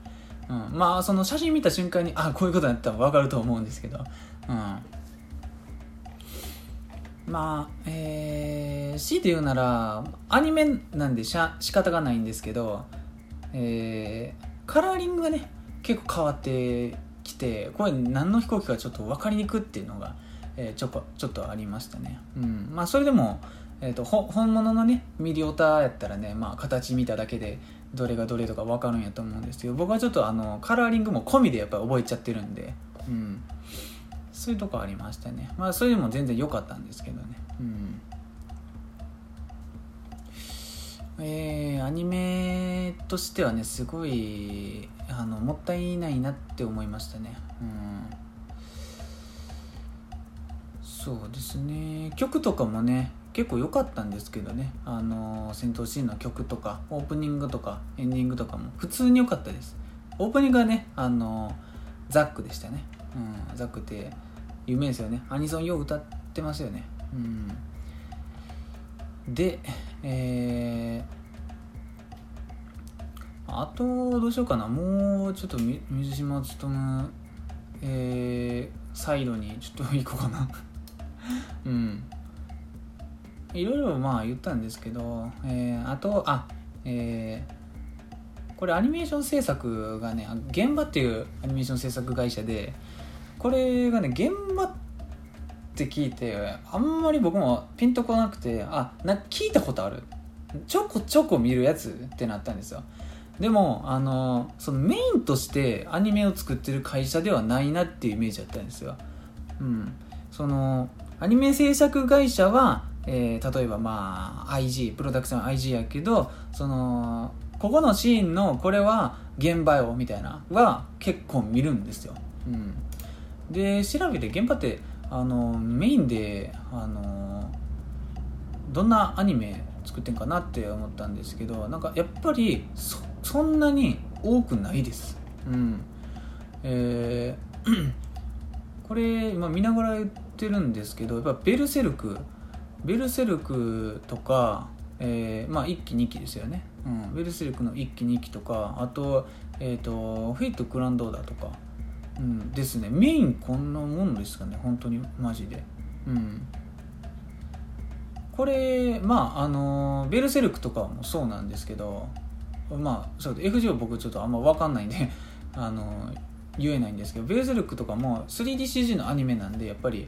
うん、まあその写真見た瞬間にあこういうことだったら分かると思うんですけど、うん、まあえー、強いて言うならアニメなんでしゃ仕方がないんですけど、えー、カラーリングがね結構変わって来てこれ何の飛行機かちょっと分かりにくっていうのが、えー、ちょこちょっとありましたね、うん。まあ、それでも、えーと、本物のねミリオタやったらね、まあ、形見ただけでどれがどれとか分かるんやと思うんですけど僕はちょっとあのカラーリングも込みでやっぱり覚えちゃってるんで、うん、そういうとこありましたね。まあそれでも全然良かったんですけどね。うん。えー、アニメとしてはねすごいあのもったいないなって思いましたね。うん。そうですね。曲とかもね結構良かったんですけどね。あの戦闘シーンの曲とかオープニングとかエンディングとかも普通に良かったです。オープニングはねあのザックでしたね、うん、ザックって有名ですよね。アニソンよう歌ってますよね。うん。でえー、あとどうしようかな。もうちょっと水島勉えー、サイドにちょっと行こうかな。うん。いろいろまあ言ったんですけど、えー、あとあえー、これアニメーション制作がね現場っていうアニメーション制作会社でこれがね現場って聞いてあんまり僕もピンとこなくてあな聞いたことある。ちょこちょこ見るやつってなったんですよ。でもあのそのメインとしてアニメを作ってる会社ではないなっていうイメージだったんですよ。うん。そのアニメ制作会社は、えー、例えばまあ IG プロダクション IG やけどそのここのシーンのこれは現場よみたいなは結構見るんですよ、うん、で調べて現場ってあのメインであのどんなアニメ作ってんかなって思ったんですけどなんかやっぱりそんなに多くないです。うん。えー これ今見ながら言ってるんですけどやっぱベルセルクベルセルクとか、えー、まあ1期2期ですよね、うん、ベルセルクの1期2期とかあと,、えーと、フェイトグランドーダーとか、うん、ですね。メインこんなもんですかね。本当に。マジで。うん。これまああのベルセルクとかもそうなんですけどまあそう FGO 僕ちょっとあんま分かんないんで あの言えないんですけどベルゼルクとかも 3DCG のアニメなんでやっぱり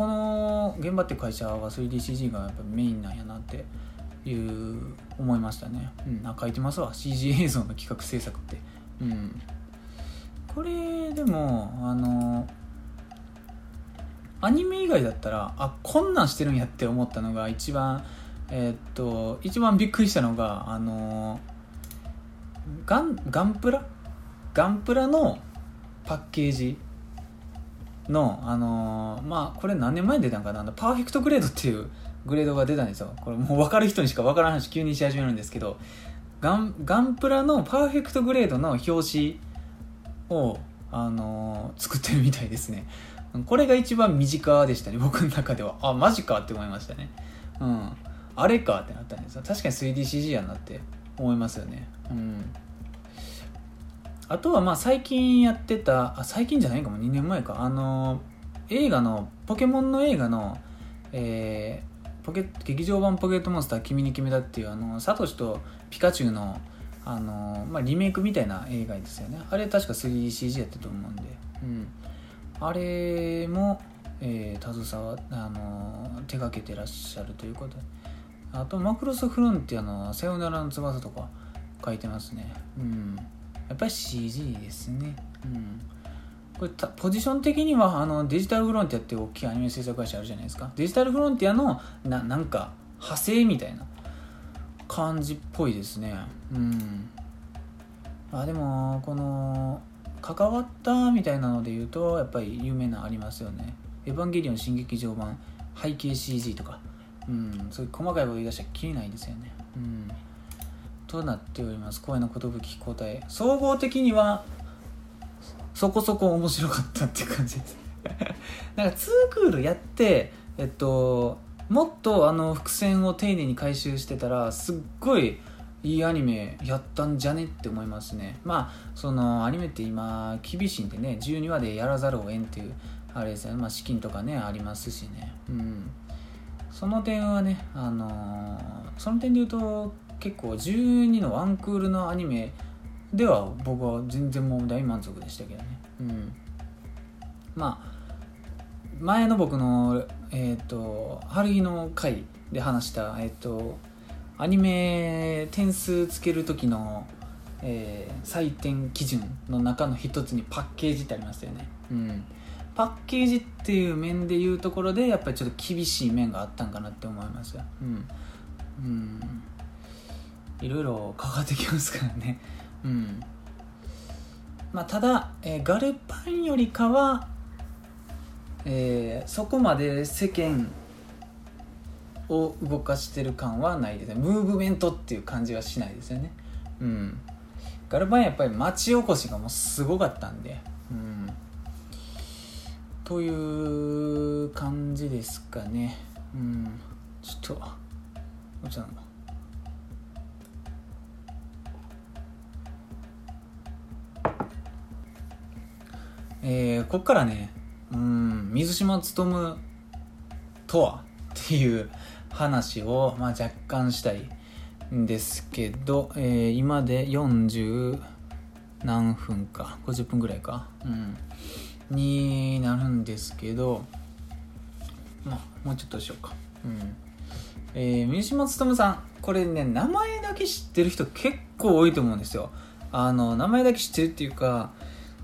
この現場って会社は 3DCG がやっぱメインなんやなっていう思いましたね、うん、あ書いてますわ。CG 映像の企画制作って。うん。これでもあのアニメ以外だったらあこんなんしてるんやって思ったのが一番えー、っと一番びっくりしたのがあのガンガンプラ？ガンプラのパッケージ。のあのー、まあこれ何年前に出たんかな？パーフェクトグレードっていうグレードが出たんですよ。これもう分かる人にしか分からん話急にし始めるんですけどガンガンプラのパーフェクトグレードの表紙を、あのー、作ってるみたいですね。これが一番身近でしたね僕の中では。あマジかって思いましたね。うん。あれかってなったんですよ。確かに 3DCG やなって思いますよね。うん。あとはまあ最近やってたあ最近じゃないかも。2年前か。あの映画のポケモンの映画の、えー、ポケ劇場版ポケットモンスター君に決めたっていうあのサトシとピカチュウのあの、まあ、リメイクみたいな映画ですよね。あれ確か 3DCG やったと思うんで、うん、あれも、えー、携わあの手がけてらっしゃるということで。あとマクロスフロンティアの「さよならの翼」とか書いてますね。うん。やっぱり CG ですね。うん。これポジション的にはあのデジタルフロンティアって大きいアニメ制作会社あるじゃないですか。デジタルフロンティアのななんか派生みたいな感じっぽいですね。うん。あでもこの関わったみたいなので言うとやっぱり有名なありますよね「エヴァンゲリオン新劇場版背景 CG」とか。うん。そういう細かいこと言い出したらきりないですよね。うん。となっております。声の寿交代。総合的にはそこそこ面白かったって感じ。で すなんか2クールやってえっともっとあの伏線を丁寧に回収してたらすっごいいいアニメやったんじゃねって思いますね。まあそのアニメって今厳しいんでね12話でやらざるを得んっていうあれですね。まあ資金とかねありますしね。うん。その点はねあのー、その点で言うと結構12のワンクールのアニメでは僕は全然もう大満足でしたけどね。うん。まあ前の僕のえっ、と春日の回で話したえっ、とアニメ点数つける時の、えー採点基準の中の一つにパッケージってありますよね。うん。パッケージっていう面でいうところでやっぱりちょっと厳しい面があったんかなって思いますよ。うん。うん。いろいろかかってきますからね。うん。まあただ、えーガルパンよりかは、えーそこまで世間を動かしてる感はないですね。ムーブメントっていう感じはしないですよね。うん。ガルパンやっぱり町おこしがもうすごかったんで。うん。という感じですかね。うん。ちょっとお茶飲もえーこっからねうん水島勉とはっていう話を、まあ、若干したいんですけど、えー今で40何分か50分ぐらいか、うん、になるんですけどまあもうちょっとしようか、うん。えー、水島勉さんこれね名前だけ知ってる人結構多いと思うんですよ。あの名前だけ知ってるっていうか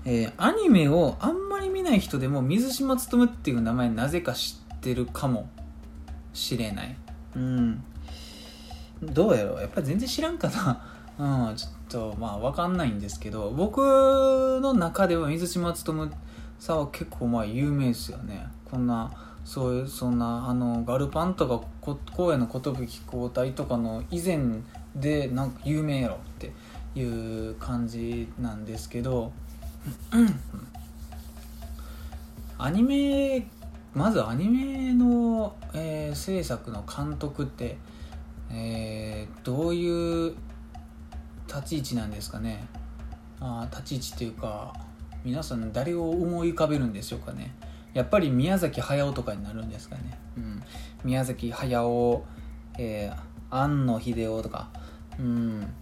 えーアニメをあんまり見ない人でも水島勉っていう名前なぜか知ってるかもしれない。うん。どうやろう。やっぱり全然知らんかな。うんちょっとまあ分かんないんですけど僕の中では水島勉さんは結構まあ有名ですよね。こんなそういうそんなあのガルパンとかこ荒野の寿交代とかの以前でなんか有名やろっていう感じなんですけどアニメまずアニメの、えー制作の監督って、えーどういう立ち位置なんですかね。あ立ち位置っていうか皆さん誰を思い浮かべるんでしょうかね。やっぱり宮崎駿とかになるんですかね、うん、宮崎駿、えー庵野秀夫とか。うん。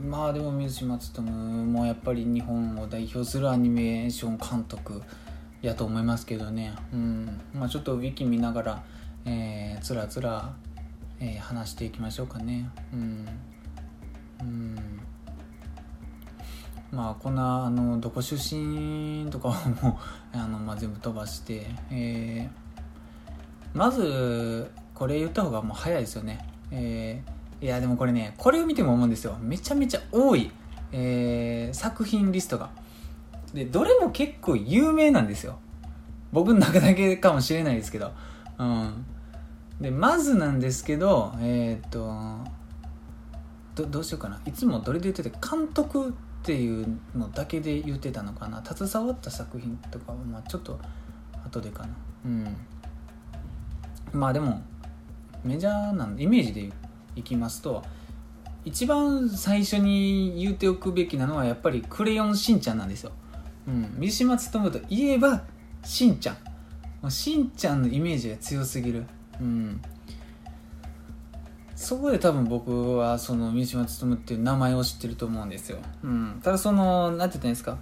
まあでも水島勉もやっぱり日本を代表するアニメーション監督やと思いますけどね、うん。まあ、ちょっとウィキ見ながら、えーつらつら、えー話していきましょうかね。うん、うん、まあこんなあのどこ出身とかはもうあの、まあ、全部飛ばして、えーまずこれ言った方がもう早いですよね。えーいやでもこれねこれを見ても思うんですよ。めちゃめちゃ多い、えー作品リストが。でどれも結構有名なんですよ。僕の中だけかもしれないですけど。うん。でまずなんですけどえーっとどどうしようかな。いつもどれで言ってて監督っていうのだけで言ってたのかな。携わった作品とかはまあちょっと後でかな。うん。まあでもメジャーなんイメージで言ういきますと一番最初に言っておくべきなのはやっぱり「クレヨンしんちゃん」なんですよ、うん、三島勉といえばしんちゃん。もうしんちゃんのイメージが強すぎる。うん。そこで多分僕はその三島勉っていう名前を知ってると思うんですよ、うん、ただそのなんて言ったんですか。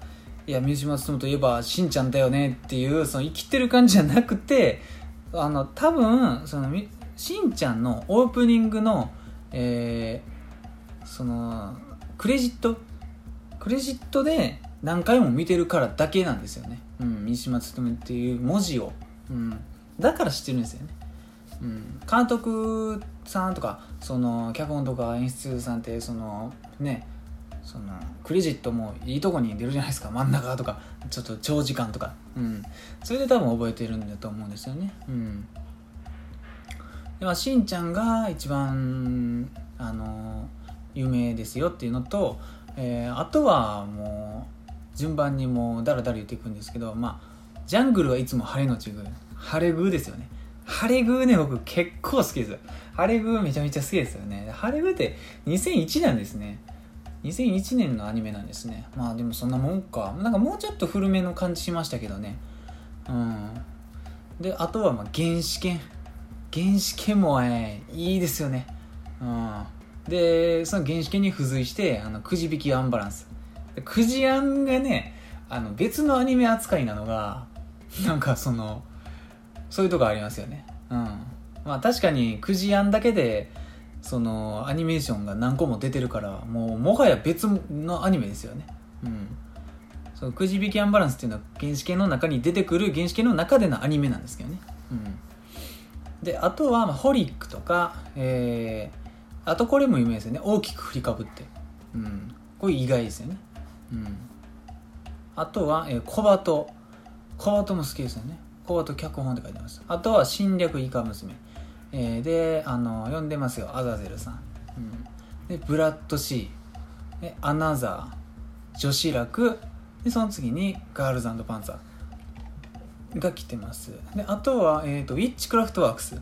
いや三島勉といえばしんちゃんだよねっていうその生きてる感じじゃなくてあの多分そのしんちゃんのオープニングのえーそのクレジット？クレジットで何回も見てるからだけなんですよね、うん、三島勉っていう文字を、うん、だから知ってるんですよね、うん、監督さんとかその脚本とか演出さんってそのねそのクレジットもいいとこに出るじゃないですか。真ん中とかちょっと長時間とか、うん、それで多分覚えてるんだと思うんですよね、うん、でまあしんちゃんが一番あの有名ですよっていうのと、えーあとはもう順番にもうだらだら言っていくんですけどまあジャングルはいつも晴れのちグー晴れグーですよね。晴れグーね僕結構好きです。晴れグーめちゃめちゃ好きですよね。晴れグーって2001なんですね。2001年のアニメなんですね。まあでもそんなもんか。なんかもうちょっと古めの感じしましたけどね。うん。であとはまあ原始圏。原始圏も、えーいいですよね。うん。でその原始圏に付随してあのくじ引きアンバランス。くじアンがねあの別のアニメ扱いなのが なんかそのそういうとこありますよね。うん。まあ確かにくじアンだけでそのアニメーションが何個も出てるからもうもはや別のアニメですよね。うん。そのくじ引きアンバランスっていうのは原始圏の中に出てくる原始圏の中でのアニメなんですけどね。うん。であとは、まあ、ホリックとかえー、あとこれも有名ですよね。大きく振りかぶって。うん。これ意外ですよね。うん。あとは、えー、小バト小バトも好きですよね。小バト脚本って書いてます。あとは侵略イカ娘。えー、であの読んでますよ。アザゼルさん、うん、でブラッドシー。でアナザー。女子楽。でその次にガールズパンツァー。が来てますであとは、えーと、ウィッチクラフトワークス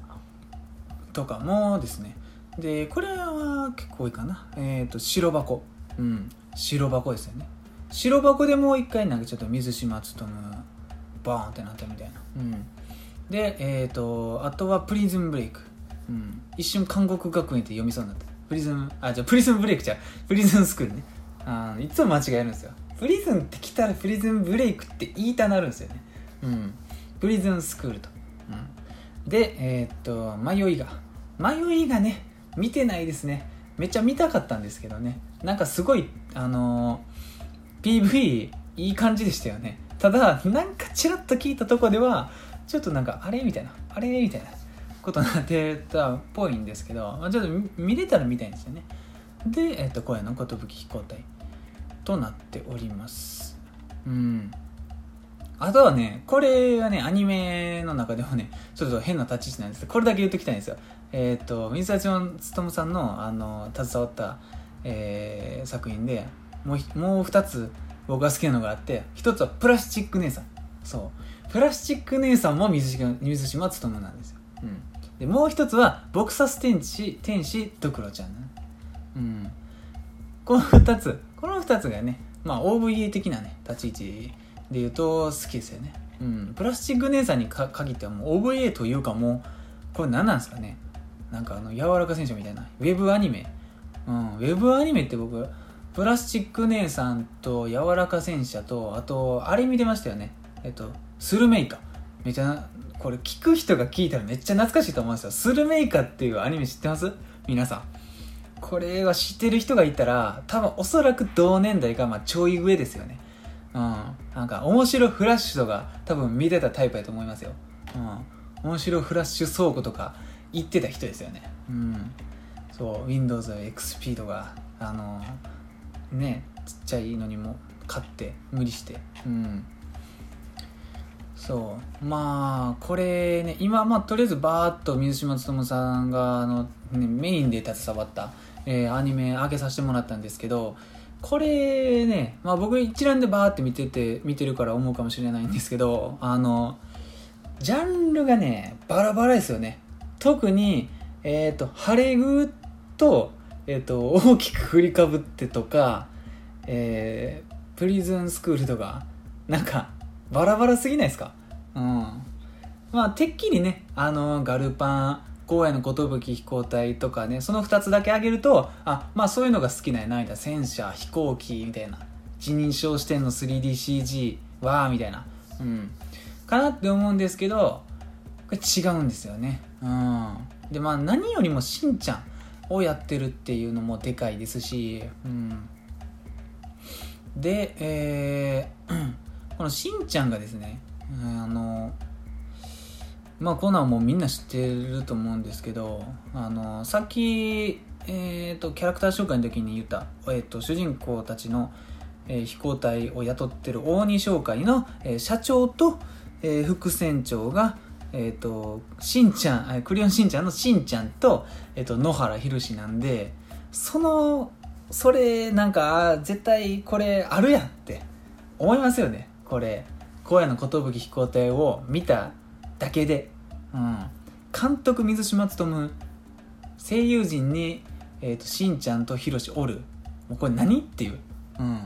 とかもですねでこれは結構多いかなえっ、ー、と白箱うん白箱ですよね白箱でもう一回なんかちょっと水島努バーンってなったみたいなうんで、えっ、ー、と、あとはプリズムブレイク。うん。一瞬韓国学園って読みそうになった。プリズム、あ、じゃプリズムブレイクじゃプリズムスクールね。あいつも間違えるんですよ。プリズムって来たらプリズムブレイクって言いたなるんですよね。うん。プリズムスクールと。うん。で、えっ、と、迷いが。迷いがね、見てないですね。めっちゃ見たかったんですけどね。なんかすごい、あのー、PV いい感じでしたよね。ただ、なんかちらっと聞いたとこでは、ちょっとなんかあれみたいなあれみたいなことになってたっぽいんですけど、まあ、ちょっと見れたら見たいんですよねで、えっと、声の寿飛行隊となっておりますうんあとはね、これはね、アニメの中でもね、ちょっと変な立ち位置なんですこれだけ言っときたいんですよ。えっ、ー、と、水谷勉さんの、あの、携わった、えー、作品で、もう、もう二つ僕が好きなのがあって、一つはプラスチック姉さん。そう。プラスチック姉さんも水島水島努なんですよ、うん、でもう一つはボクサス天使天使ドクロちゃん、ね、うん、この二つこの二つがねまあ OVA 的なね立ち位置で言うと好きですよね、うん、プラスチック姉さんに限ってはもう OVA というかもうこれ何なんですかね。なんかあの柔らか戦車みたいな。ウェブアニメ。うん。ウェブアニメって僕プラスチック姉さんと柔らか戦車とあとあれ見てましたよね。えっとスルメイカ。めちゃこれ聞く人が聞いたらめっちゃ懐かしいと思うんですよ。スルメイカっていうアニメ知ってます？皆さん。これは知ってる人がいたら多分おそらく同年代かまあちょい上ですよね。うん。なんか面白フラッシュとか多分見てたタイプやと思いますよ。うん。面白フラッシュ倉庫とか言ってた人ですよね。うん。そう Windows XP とかあのねちっちゃいのにも買って無理して。うん。そう。まあこれね今まあとりあえずバーッと水島努さんがあの、ね、メインで携わった、えー、アニメ上げさせてもらったんですけどこれね、まあ、僕一覧でバーって見てて見てるから思うかもしれないんですけどあのジャンルがねバラバラですよね。特にえっ、ー、と「晴れグと,、えーと、大きく振りかぶってとか、えー、プリズンスクールとかなんかバラバラすぎないですか？うん。まあてっきりねあのガルパン荒野の寿飛行隊とかねその2つだけ挙げるとあまあそういうのが好きなんやないな。戦車飛行機みたいな。一人称視点の 3DCG わーみたいな。うん。かなって思うんですけどこれ違うんですよね。うん。でまあ何よりもしんちゃんをやってるっていうのもでかいですしうん。でえー このしんちゃんがですね、あのまあこんなんもみんな知ってると思うんですけどあのさっき、えーと、キャラクター紹介の時に言った、えーと、主人公たちの、えー、飛行隊を雇ってる大仁商会の、えー、社長と、えー、副船長がえっ、ー、としんちゃんクリオンしんちゃんのしんちゃんと,、えーと、野原ひろしなんでそのそれなんか絶対これあるやんって思いますよね。これ荒野の寿飛行隊を見ただけで、うん、監督水島勉声優陣に、えーと、しんちゃんとひろしおる。もうこれ何っていう、うん、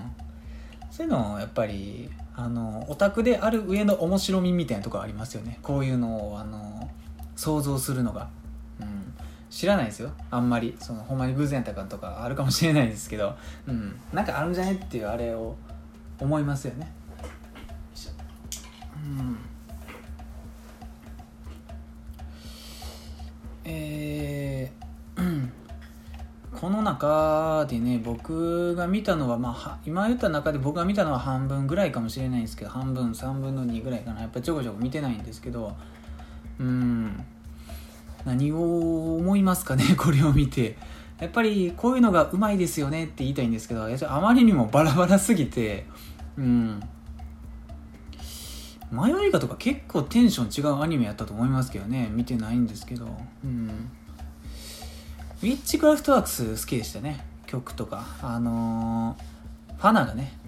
そういうのをやっぱりあのオタクである上の面白みみたいなとこありますよね。こういうのをあの想像するのが、うん、知らないですよ。あんまり。そのほんまに偶然やったかとかあるかもしれないですけど、うん、なんかあるんじゃないっていうあれを思いますよね。うん。えー、この中でね僕が見たのは、まあ、今言った中で僕が見たのは半分ぐらいかもしれないんですけど半分3分の2ぐらいかな。やっぱちょこちょこ見てないんですけどうん。何を思いますかね これを見て。やっぱりこういうのがうまいですよねって言いたいんですけどあまりにもバラバラすぎてうん。迷いがとか結構テンション違うアニメやったと思いますけどね。見てないんですけど。うん。ウィッチクラフトワークス好きでしたね。曲とか。あのー、ファナがね、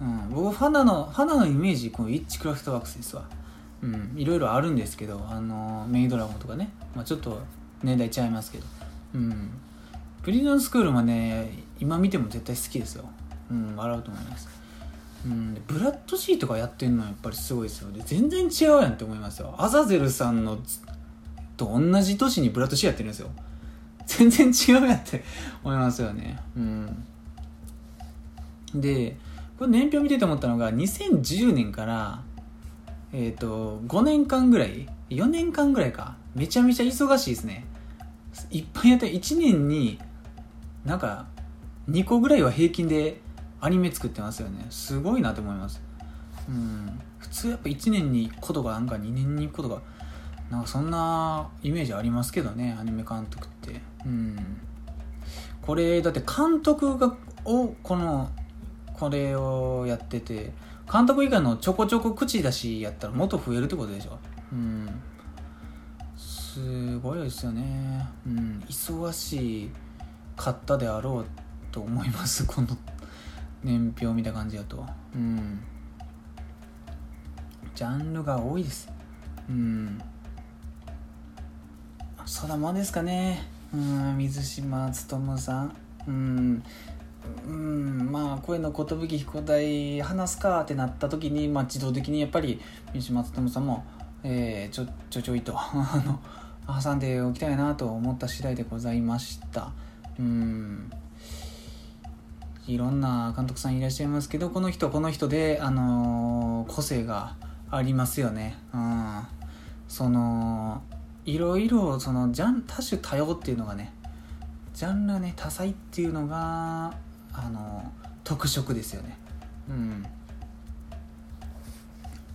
うん、僕ファナのファナのイメージこのウィッチクラフトワークスですわ。うん、いろいろあるんですけど、あのメイドラゴンとかね、まあ、ちょっと年代違いますけど、うん、プリズンスクールもね今見ても絶対好きですよ、うん、笑うと思います、うん、ブラッドシーとかやってるのはやっぱりすごいですよ。で全然違うやんって思いますよ。アザゼルさんのと同じ年にブラッドシーやってるんですよ。全然違うやんって思いますよね。うん。でこれ年表見てて思ったのが2010年からえっ、ー、と5年間ぐらい4年間ぐらいか。めちゃめちゃ忙しいですね。いっぱいやって1年になんか2個ぐらいは平均でアニメ作ってますよね。すごいなと思います。うん。普通やっぱ1年に1個とかなんか2年に1個とかなんかそんなイメージありますけどねアニメ監督って。うん。これだって監督がをこのこれをやってて監督以外のちょこちょこ口出しやったらもっと増えるってことでしょ。うん。すごいですよね。うん。忙しかったであろうと思いますこの年表見た感じだと。うん。ジャンルが多いです。うん。そだもんですかね。うん。水島勉さん。うん。うん。まあ声の寿彦大話すかってなった時に、まあ、自動的にやっぱり西松友さんも、えー、ちょちょちょいと あの挟んでおきたいなと思った次第でございました。うん。いろんな監督さんいらっしゃいますけどこの人この人で、あのー、個性がありますよね。うん。そのいろいろそのジャン多種多様っていうのがねジャンルね多彩っていうのがあの特色ですよね。うん。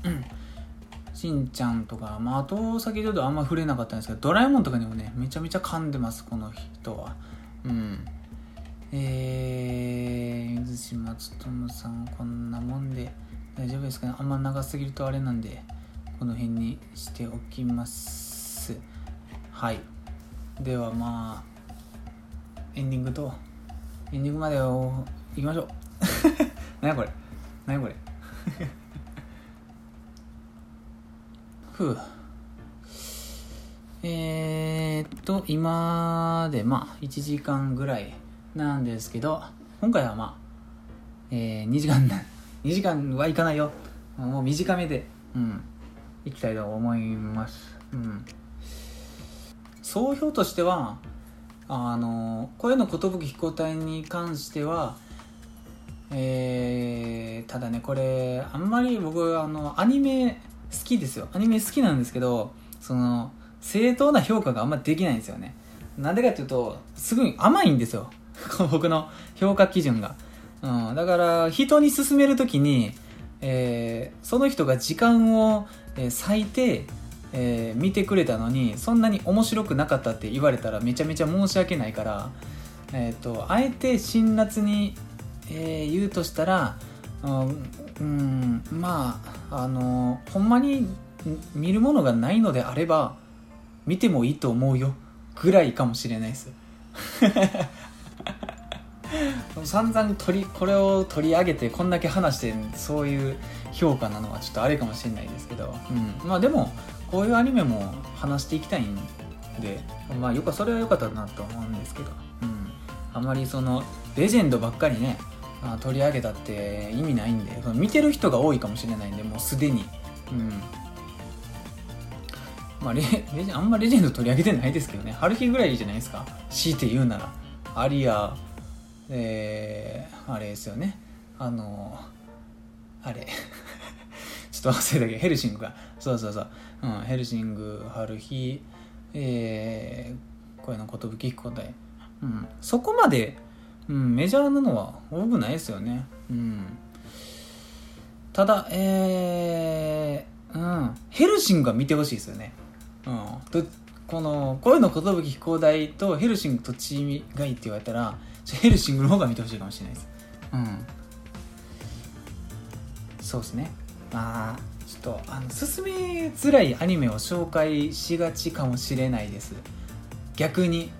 うん。しんちゃんとか、まあ、あと先ほどあんま触れなかったんですけどドラえもんとかにもねめちゃめちゃ噛んでますこの人は。うん。えー、水島勉さんこんなもんで大丈夫ですかね。あんま長すぎるとあれなんでこの辺にしておきます。はい。ではまあエンディングと。エンディングまでを行きましょう。何やこれ？何やこれ？ふう。えー、っと今でまあ1時間ぐらいなんですけど今回はまあ、えー、2時間 2時間はいかないよ。もう短めでうんいきたいと思います。うん。総評としてはあの声の寿飛行隊に関してはえー、ただねこれあんまり僕あのアニメ好きですよ。アニメ好きなんですけどその正当な評価があんまできないんですよね。なんでかっていうとすごい甘いんですよ。僕の評価基準が、うん、だから人に勧める時に、えー、その人が時間を、えー、割いてえー、見てくれたのにそんなに面白くなかったって言われたらめちゃめちゃ申し訳ないから、えーと、あえて辛辣に、えー、言うとしたらうんまああのほんまに見るものがないのであれば見てもいいと思うよぐらいかもしれないです。散々取りこれを取り上げてこんだけ話してそういう評価なのはちょっとあれかもしれないですけど、うん、まあでもこういうアニメも話していきたいんでまあよかそれは良かったなと思うんですけど、うん、あまりそのレジェンドばっかりね取り上げたって意味ないんで見てる人が多いかもしれないんでもうすでに、うん、まあレレジあんまレジェンド取り上げてないですけどね。春日ぐらいじゃないですか。強いて言うなら。アリアえー、あれですよね。あのあれ。ちょっと忘れたけどヘルシングがそうそうそう、うん、ヘルシング春日。えー、声の寿彦で、うん、そこまで、うん、メジャーなのは多くないですよね。うん。ただえー、うん、ヘルシングは見てほしいですよね。うん。この声の寿飛行台とヘルシングとチームがいいって言われたらヘルシングの方が見てほしいかもしれないです。うん。そうですね。まあちょっとあの進めづらいアニメを紹介しがちかもしれないです。逆に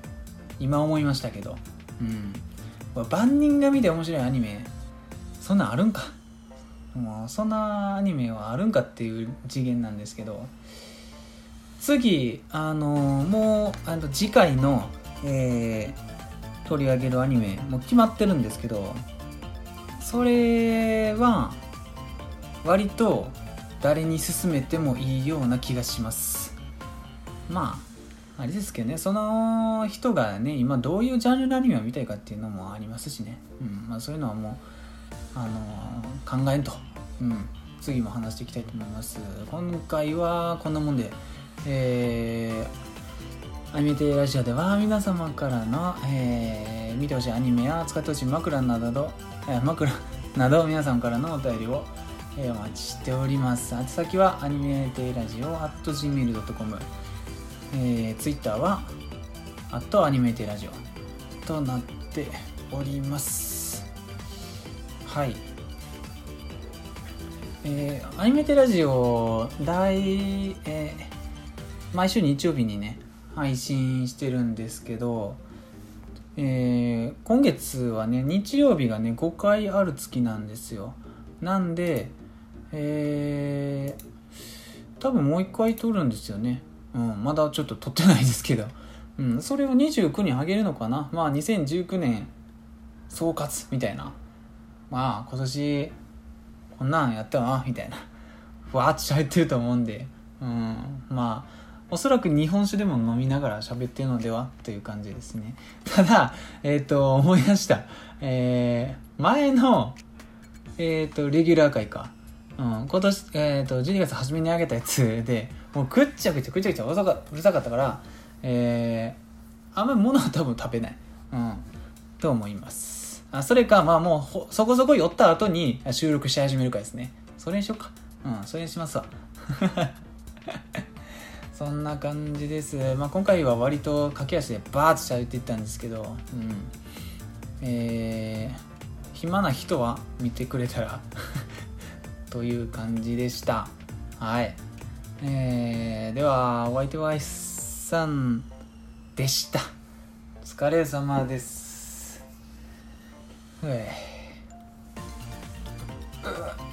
今思いましたけど。うん。万人が見て面白いアニメそんなんあるんか？もうそんなアニメはあるんかっていう次元なんですけど。次あのもうあの次回の、えー、取り上げるアニメもう決まってるんですけどそれは割と誰に勧めてもいいような気がします。まああれですけどねその人がね今どういうジャンルのアニメを見たいかっていうのもありますしね、うんまあ、そういうのはもう、あのー、考えんと、うん、次も話していきたいと思います。今回はこんなもんでえー、アニメテイラジオでは皆様からの、えー、見てほしいアニメや使ってほしい枕など、えー、枕など 皆さんからのお便りをえー、お待ちしております。宛先はアニメテイラジオ at gmail.com、えー、ツイッターは、アットアニメテイラジオとなっております。はい。えー、アニメテラジオ大、えー、毎週日曜日にね、配信してるんですけど、えー、今月はね、日曜日がね、5回ある月なんですよ。なんで、えー、多分もう一回撮るんですよね。うん、まだちょっと撮ってないですけど。うん、それを29にあげるのかな。まあ2019年総括みたいな。まあ今年こんなんやったわ、みたいな。ふわっと喋ってると思うんで。うん、まあ、おそらく日本酒でも飲みながら喋ってるのではという感じですね。ただ、えっ、ー、と、思い出した。えー、前の、えっ、ー、と、レギュラー会か。うん、今年、えっ、と、12月初めにあげたやつで、もうくっちゃくちゃくちゃくちゃうるさかうるさかったから、えー、あんまり物は多分食べない。うん、と思います。あそれか、まあもうそこそこ寄った後に収録し始めるかですね。それにしようか。うん、それにしますわ。そんな感じです。まあ今回は割と駆け足でバーッと喋っていったんですけど、うん。えー、暇な人は見てくれたら という感じでした。はい。えー、ではお相手は S さんでした。お疲れ様です。よいしょ